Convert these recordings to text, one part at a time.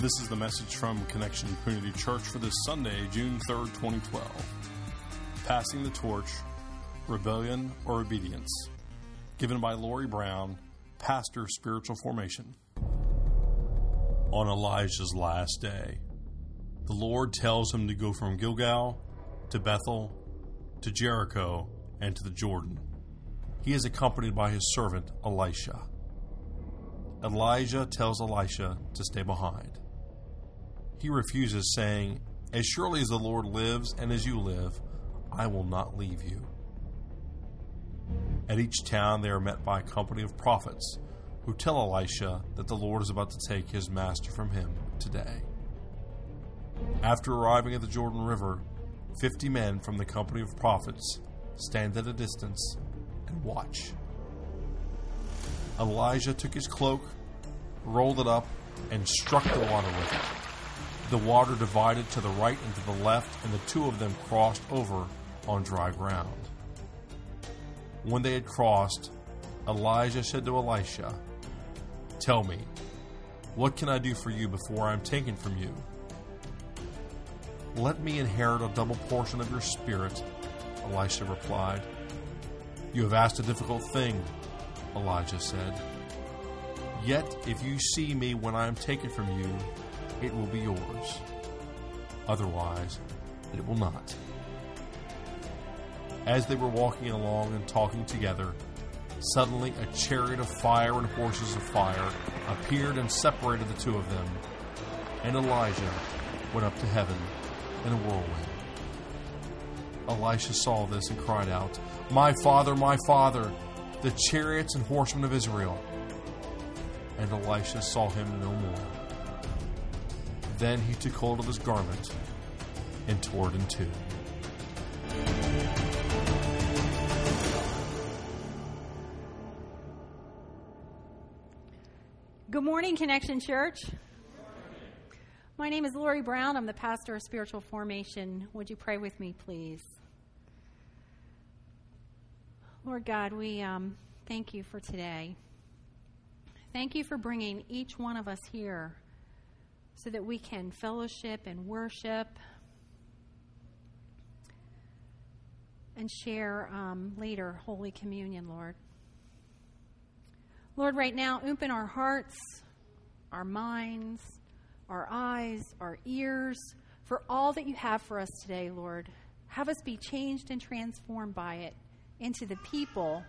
This is the message from Connection Community Church for this Sunday, June 3rd, 2012. Passing the Torch Rebellion or Obedience. Given by Lori Brown, Pastor Spiritual Formation. On Elijah's last day, the Lord tells him to go from Gilgal to Bethel to Jericho and to the Jordan. He is accompanied by his servant Elisha. Elijah tells Elisha to stay behind he refuses, saying, As surely as the Lord lives and as you live, I will not leave you. At each town, they are met by a company of prophets who tell Elisha that the Lord is about to take his master from him today. After arriving at the Jordan River, fifty men from the company of prophets stand at a distance and watch. Elijah took his cloak, rolled it up, and struck the water with it. The water divided to the right and to the left, and the two of them crossed over on dry ground. When they had crossed, Elijah said to Elisha, Tell me, what can I do for you before I am taken from you? Let me inherit a double portion of your spirit, Elisha replied. You have asked a difficult thing, Elijah said. Yet if you see me when I am taken from you, it will be yours. Otherwise, it will not. As they were walking along and talking together, suddenly a chariot of fire and horses of fire appeared and separated the two of them. And Elijah went up to heaven in a whirlwind. Elisha saw this and cried out, My father, my father, the chariots and horsemen of Israel. And Elisha saw him no more. Then he took hold of his garment and tore it in two. Good morning, Connection Church. My name is Lori Brown. I'm the pastor of spiritual formation. Would you pray with me, please? Lord God, we um, thank you for today. Thank you for bringing each one of us here so that we can fellowship and worship and share um, later Holy Communion, Lord. Lord, right now, open our hearts, our minds, our eyes, our ears for all that you have for us today, Lord. Have us be changed and transformed by it into the people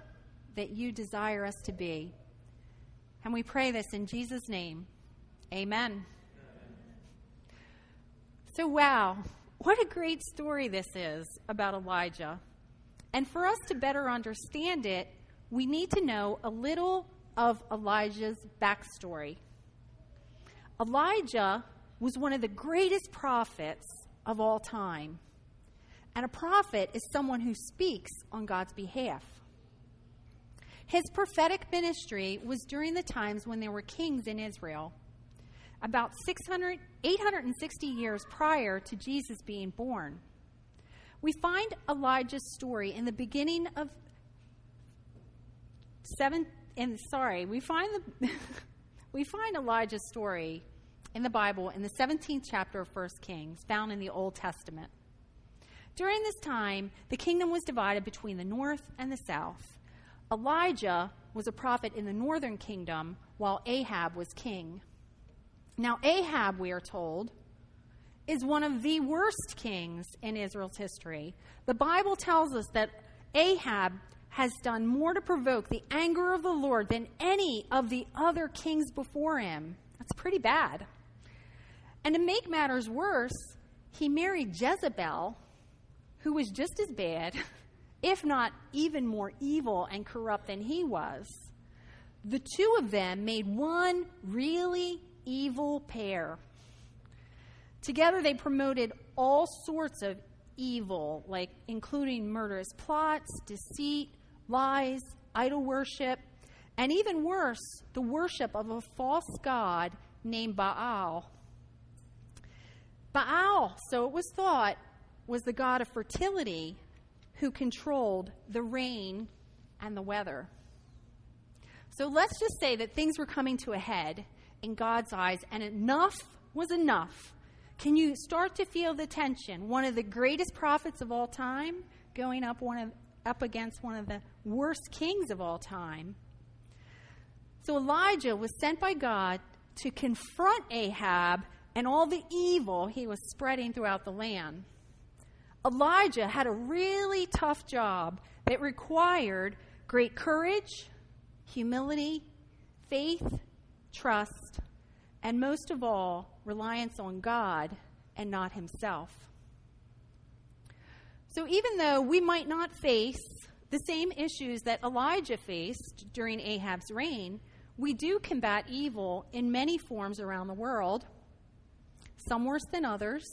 that you desire us to be. And we pray this in Jesus' name. Amen. So, wow, what a great story this is about Elijah. And for us to better understand it, we need to know a little of Elijah's backstory. Elijah was one of the greatest prophets of all time. And a prophet is someone who speaks on God's behalf. His prophetic ministry was during the times when there were kings in Israel about 600, 860 years prior to Jesus being born. We find Elijah's story in the beginning of seven. And sorry, we find the we find Elijah's story in the Bible in the 17th chapter of 1 Kings, found in the Old Testament. During this time, the kingdom was divided between the north and the south. Elijah was a prophet in the northern kingdom, while Ahab was king. Now, Ahab, we are told, is one of the worst kings in Israel's history. The Bible tells us that Ahab has done more to provoke the anger of the Lord than any of the other kings before him. That's pretty bad. And to make matters worse, he married Jezebel, who was just as bad, if not even more evil and corrupt than he was. The two of them made one really evil pair. Together, they promoted all sorts of evil, like including murderous plots, deceit, lies, idol worship, and even worse, the worship of a false god named Baal. Baal, so it was thought, was the god of fertility who controlled the rain and the weather. So let's just say that things were coming to a head in God's eyes, and enough was enough. Can you start to feel the tension? One of the greatest prophets of all time going up one of, up against one of the worst kings of all time. So Elijah was sent by God to confront Ahab and all the evil he was spreading throughout the land. Elijah had a really tough job that required great courage, humility, faith, trust, and most of all, reliance on God and not himself. So, even though we might not face the same issues that Elijah faced during Ahab's reign, we do combat evil in many forms around the world, some worse than others.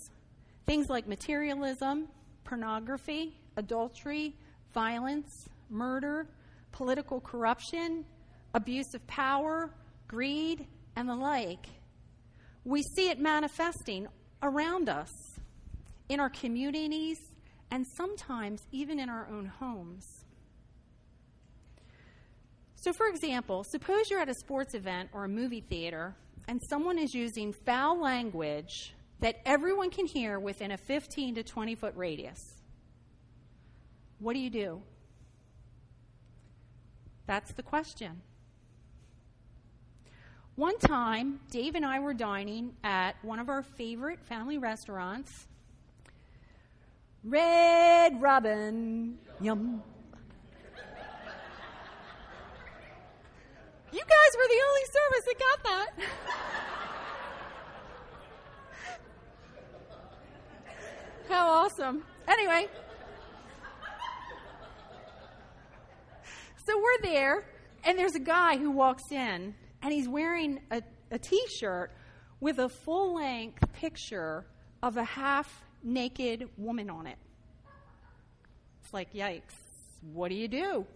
Things like materialism, pornography, adultery, violence, murder, political corruption, abuse of power, greed, and the like. We see it manifesting around us, in our communities, and sometimes even in our own homes. So, for example, suppose you're at a sports event or a movie theater and someone is using foul language that everyone can hear within a 15 to 20 foot radius. What do you do? That's the question. One time, Dave and I were dining at one of our favorite family restaurants, Red Robin. Yum. You guys were the only service that got that. How awesome. Anyway, so we're there, and there's a guy who walks in and he's wearing a, a t shirt with a full length picture of a half naked woman on it. It's like, yikes, what do you do?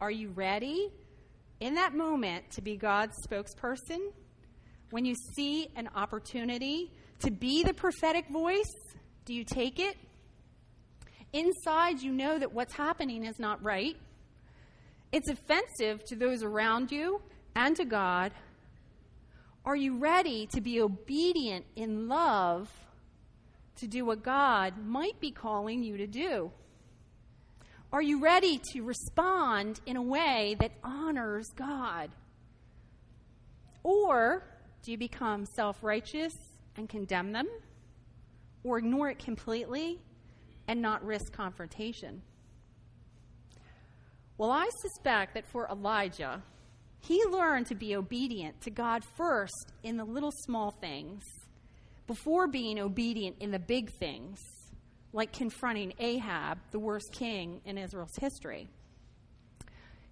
Are you ready in that moment to be God's spokesperson? When you see an opportunity to be the prophetic voice, do you take it? Inside, you know that what's happening is not right. It's offensive to those around you and to God. Are you ready to be obedient in love to do what God might be calling you to do? Are you ready to respond in a way that honors God? Or do you become self righteous and condemn them? Or ignore it completely and not risk confrontation? Well, I suspect that for Elijah, he learned to be obedient to God first in the little small things before being obedient in the big things, like confronting Ahab, the worst king in Israel's history.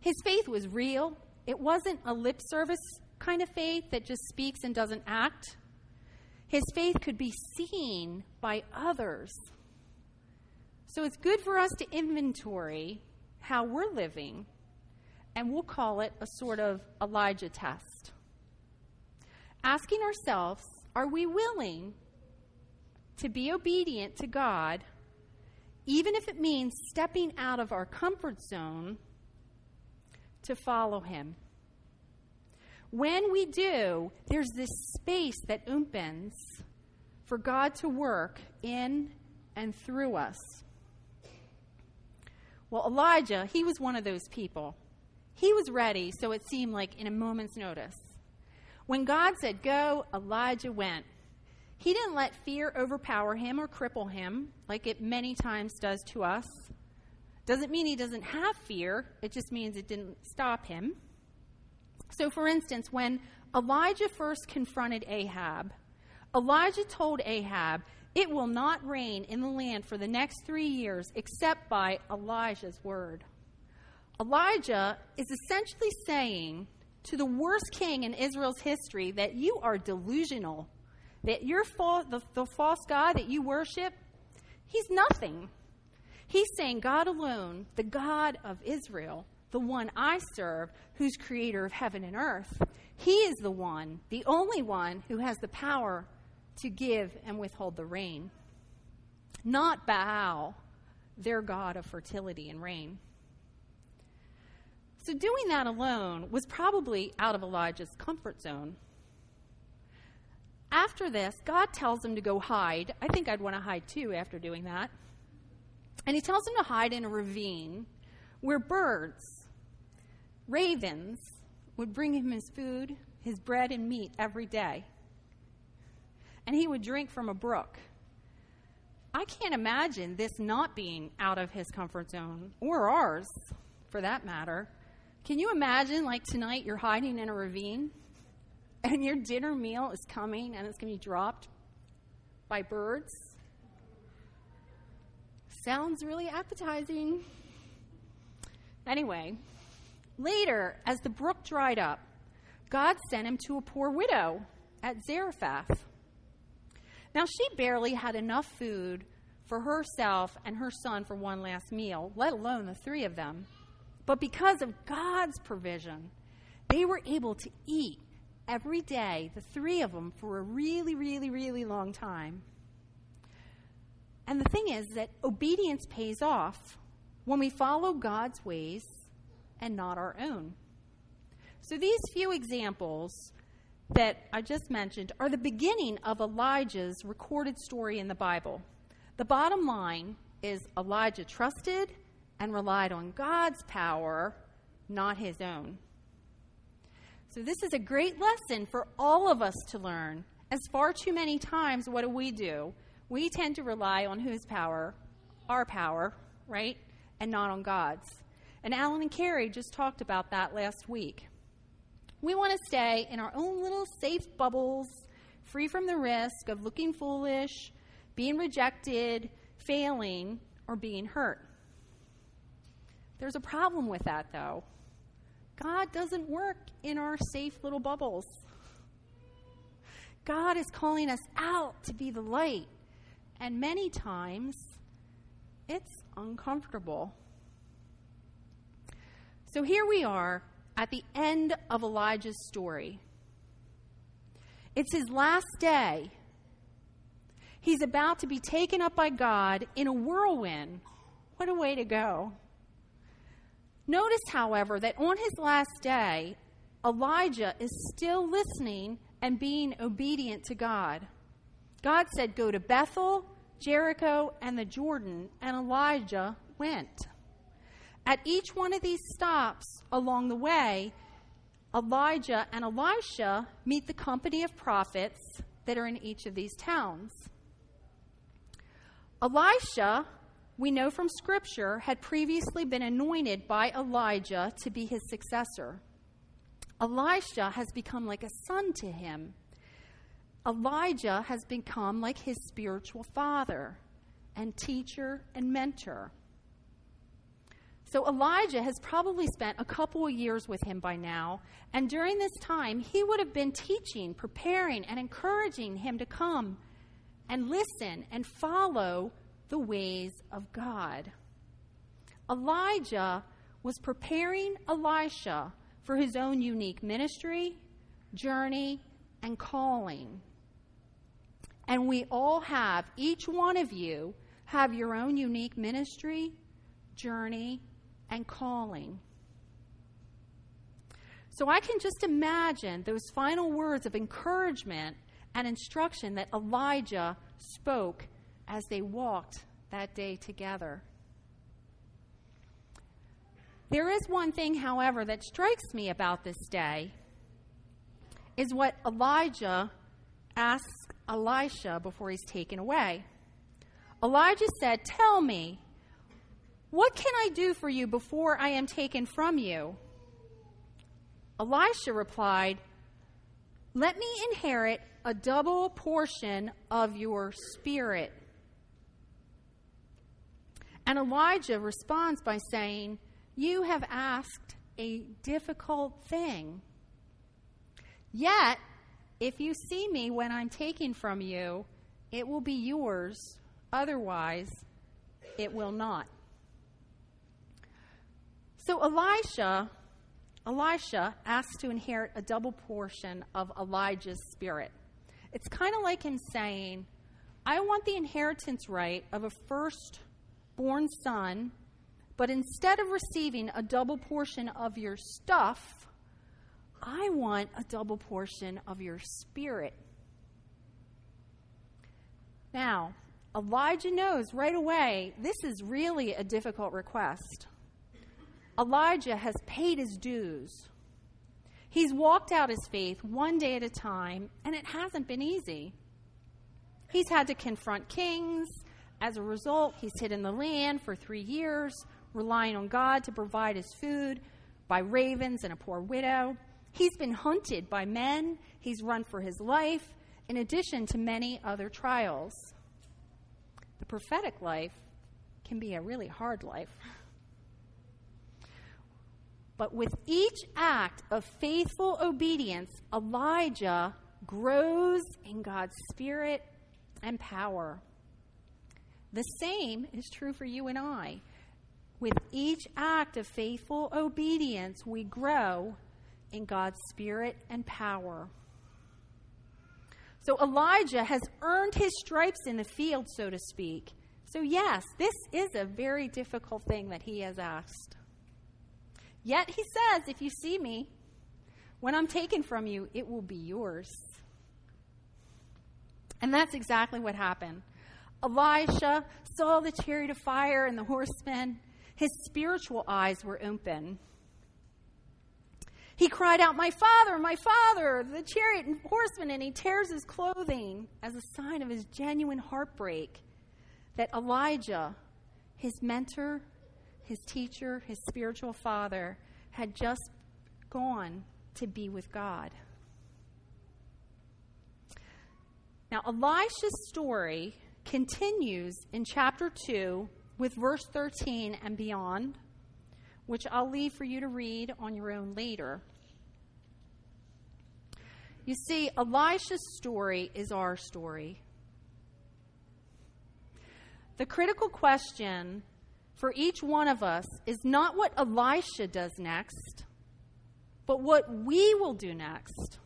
His faith was real, it wasn't a lip service kind of faith that just speaks and doesn't act. His faith could be seen by others. So it's good for us to inventory how we're living, and we'll call it a sort of Elijah test. Asking ourselves, are we willing to be obedient to God, even if it means stepping out of our comfort zone to follow Him? When we do, there's this space that opens for God to work in and through us. Well, Elijah, he was one of those people. He was ready, so it seemed like in a moment's notice. When God said go, Elijah went. He didn't let fear overpower him or cripple him like it many times does to us. Doesn't mean he doesn't have fear, it just means it didn't stop him. So, for instance, when Elijah first confronted Ahab, Elijah told Ahab it will not rain in the land for the next three years except by Elijah's word. Elijah is essentially saying to the worst king in Israel's history that you are delusional, that your fa- the, the false God that you worship, he's nothing. He's saying God alone, the God of Israel, the one I serve, who's creator of heaven and earth, he is the one, the only one who has the power to give and withhold the rain, not Baal, their god of fertility and rain. So, doing that alone was probably out of Elijah's comfort zone. after this, God tells him to go hide. I think I'd want to hide too after doing that. And he tells him to hide in a ravine where birds, ravens, would bring him his food, his bread and meat every day. And he would drink from a brook. I can't imagine this not being out of his comfort zone, or ours, for that matter. Can you imagine, like tonight, you're hiding in a ravine and your dinner meal is coming and it's going to be dropped by birds? Sounds really appetizing. Anyway, later, as the brook dried up, God sent him to a poor widow at Zarephath. Now, she barely had enough food for herself and her son for one last meal, let alone the three of them. But because of God's provision, they were able to eat every day, the three of them, for a really, really, really long time. And the thing is that obedience pays off when we follow God's ways and not our own. So these few examples that I just mentioned are the beginning of Elijah's recorded story in the Bible. The bottom line is Elijah trusted and relied on God's power, not his own. So, this is a great lesson for all of us to learn. As far too many times, what do we do? We tend to rely on whose power? Our power, right? And not on God's. And Alan and Carrie just talked about that last week. We want to stay in our own little safe bubbles, free from the risk of looking foolish, being rejected, failing, or being hurt. There's a problem with that, though. God doesn't work in our safe little bubbles. God is calling us out to be the light. And many times, it's uncomfortable. So here we are at the end of Elijah's story. It's his last day. He's about to be taken up by God in a whirlwind. What a way to go! Notice, however, that on his last day, Elijah is still listening and being obedient to God. God said, Go to Bethel, Jericho, and the Jordan, and Elijah went. At each one of these stops along the way, Elijah and Elisha meet the company of prophets that are in each of these towns. Elisha we know from Scripture, had previously been anointed by Elijah to be his successor. Elisha has become like a son to him. Elijah has become like his spiritual father and teacher and mentor. So Elijah has probably spent a couple of years with him by now, and during this time, he would have been teaching, preparing, and encouraging him to come and listen and follow the ways of God. Elijah was preparing Elisha for his own unique ministry, journey, and calling. And we all have, each one of you, have your own unique ministry, journey, and calling. So I can just imagine those final words of encouragement and instruction that Elijah spoke as they walked that day together. There is one thing, however, that strikes me about this day is what Elijah asks Elisha before he's taken away. Elijah said, Tell me, what can I do for you before I am taken from you? Elisha replied, Let me inherit a double portion of your spirit. And Elijah responds by saying, You have asked a difficult thing. Yet, if you see me when I'm taken from you, it will be yours. Otherwise, it will not. So Elisha, Elisha asks to inherit a double portion of Elijah's spirit. It's kind of like him saying, I want the inheritance right of a first born son, but instead of receiving a double portion of your stuff, I want a double portion of your spirit. Now, Elijah knows right away this is really a difficult request. Elijah has paid his dues. He's walked out his faith one day at a time, and it hasn't been easy. He's had to confront kings. As a result, he's hid in the land for three years, relying on God to provide his food by ravens and a poor widow. He's been hunted by men. He's run for his life, in addition to many other trials. The prophetic life can be a really hard life. But with each act of faithful obedience, Elijah grows in God's spirit and power. The same is true for you and I. With each act of faithful obedience, we grow in God's spirit and power. So Elijah has earned his stripes in the field, so to speak. So, yes, this is a very difficult thing that he has asked. Yet he says, If you see me, when I'm taken from you, it will be yours. And that's exactly what happened. Elisha saw the chariot of fire and the horsemen. His spiritual eyes were open. He cried out, My father, my father, the chariot and horsemen, and he tears his clothing as a sign of his genuine heartbreak that Elijah, his mentor, his teacher, his spiritual father, had just gone to be with God. Now, Elisha's story continues in chapter 2 with verse 13 and beyond, which I'll leave for you to read on your own later. You see, Elisha's story is our story. The critical question for each one of us is not what Elisha does next, but what we will do next.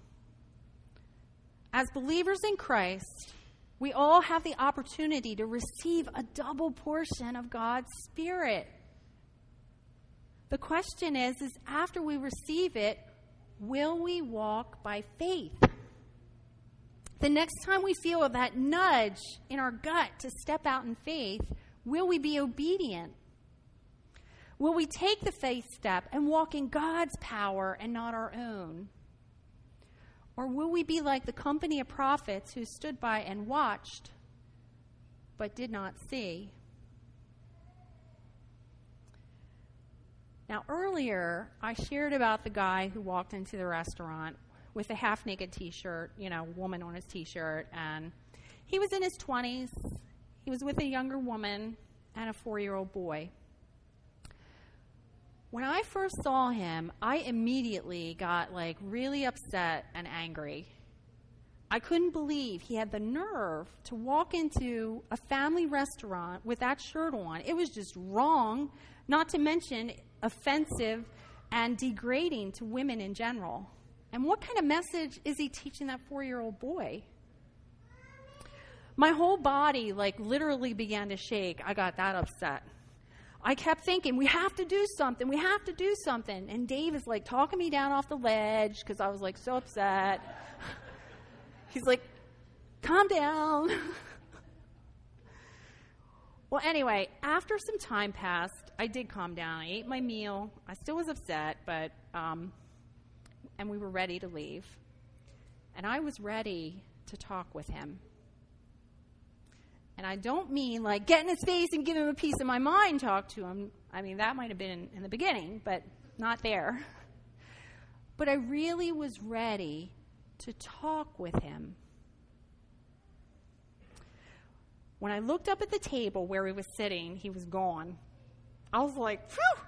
As believers in Christ, we all have the opportunity to receive a double portion of God's Spirit. The question is, is after we receive it, will we walk by faith? The next time we feel that nudge in our gut to step out in faith, will we be obedient? Will we take the faith step and walk in God's power and not our own? Or will we be like the company of prophets who stood by and watched but did not see? Now, earlier, I shared about the guy who walked into the restaurant with a half naked t shirt, you know, woman on his t shirt, and he was in his 20s. He was with a younger woman and a four year old boy. When I first saw him, I immediately got like really upset and angry. I couldn't believe he had the nerve to walk into a family restaurant with that shirt on. It was just wrong, not to mention offensive and degrading to women in general. And what kind of message is he teaching that four year old boy? My whole body, like, literally began to shake. I got that upset. I kept thinking, we have to do something. We have to do something. And Dave is like talking me down off the ledge because I was like so upset. He's like, calm down. well, anyway, after some time passed, I did calm down. I ate my meal. I still was upset, but, um, and we were ready to leave. And I was ready to talk with him. And I don't mean like get in his face and give him a piece of my mind, talk to him. I mean, that might have been in the beginning, but not there. But I really was ready to talk with him. When I looked up at the table where he was sitting, he was gone. I was like, phew,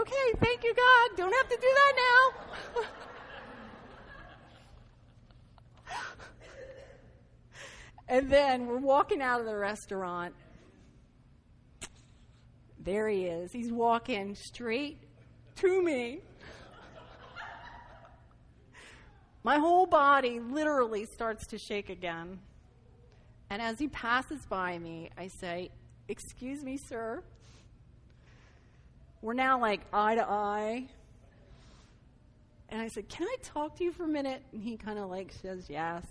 okay, thank you, God. Don't have to do that now. And then we're walking out of the restaurant. There he is. He's walking straight to me. My whole body literally starts to shake again. And as he passes by me, I say, Excuse me, sir. We're now like eye to eye. And I said, Can I talk to you for a minute? And he kind of like says, Yes.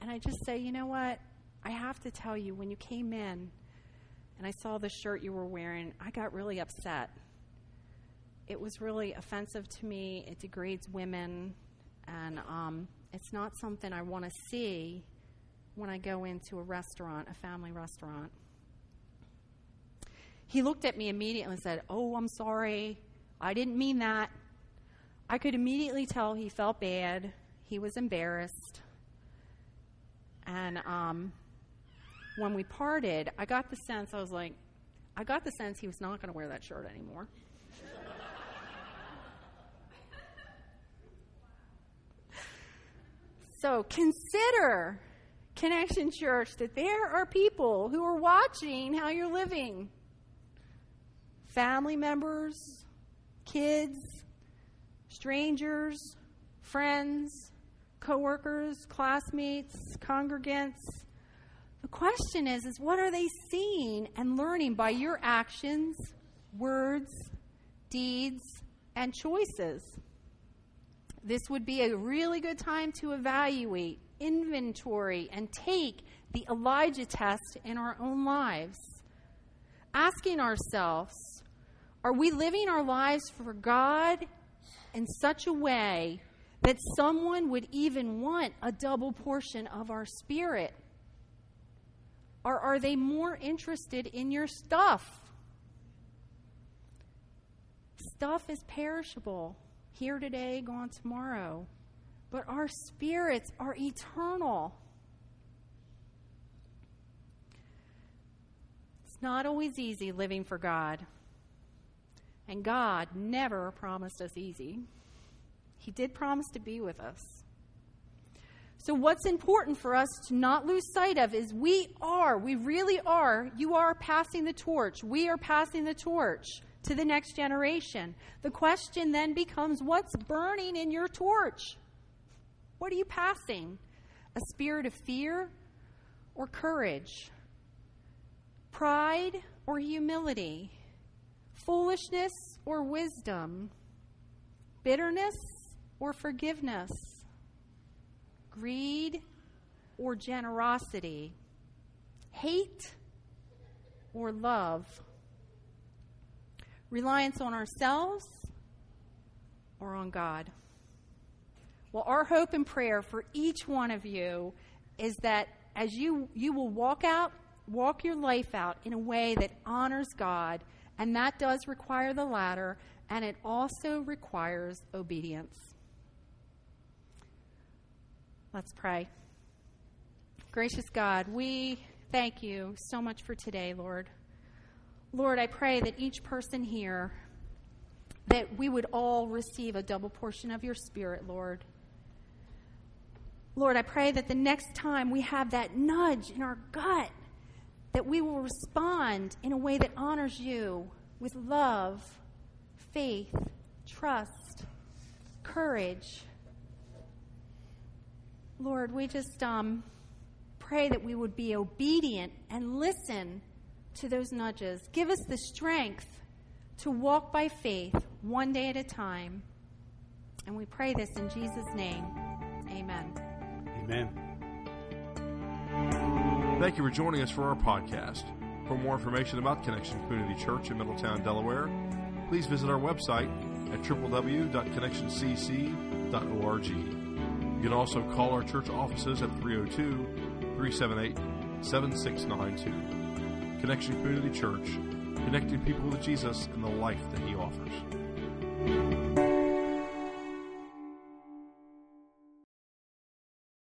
And I just say, you know what? I have to tell you, when you came in and I saw the shirt you were wearing, I got really upset. It was really offensive to me. It degrades women, and um, it's not something I want to see when I go into a restaurant, a family restaurant. He looked at me immediately and said, Oh, I'm sorry. I didn't mean that. I could immediately tell he felt bad. He was embarrassed. And um, when we parted, I got the sense, I was like, I got the sense he was not going to wear that shirt anymore. so consider, Connection Church, that there are people who are watching how you're living family members, kids, strangers, friends, coworkers, classmates, congregants. The question is is what are they seeing and learning by your actions, words, deeds, and choices? This would be a really good time to evaluate, inventory, and take the Elijah test in our own lives. Asking ourselves, are we living our lives for God in such a way that someone would even want a double portion of our spirit? Or are they more interested in your stuff? Stuff is perishable, here today, gone tomorrow. But our spirits are eternal. It's not always easy living for God. And God never promised us easy. He did promise to be with us. So, what's important for us to not lose sight of is we are, we really are, you are passing the torch. We are passing the torch to the next generation. The question then becomes what's burning in your torch? What are you passing? A spirit of fear or courage? Pride or humility? Foolishness or wisdom? Bitterness or forgiveness? Greed or generosity? Hate or love? Reliance on ourselves or on God? Well, our hope and prayer for each one of you is that as you, you will walk out, walk your life out in a way that honors God, and that does require the latter, and it also requires obedience. Let's pray. Gracious God, we thank you so much for today, Lord. Lord, I pray that each person here that we would all receive a double portion of your spirit, Lord. Lord, I pray that the next time we have that nudge in our gut, that we will respond in a way that honors you with love, faith, trust, courage. Lord, we just um, pray that we would be obedient and listen to those nudges. Give us the strength to walk by faith one day at a time. And we pray this in Jesus' name. Amen. Amen. Thank you for joining us for our podcast. For more information about Connection Community Church in Middletown, Delaware, please visit our website at www.connectioncc.org. You can also call our church offices at 302 378 7692. Connection Community Church, connecting people with Jesus and the life that He offers.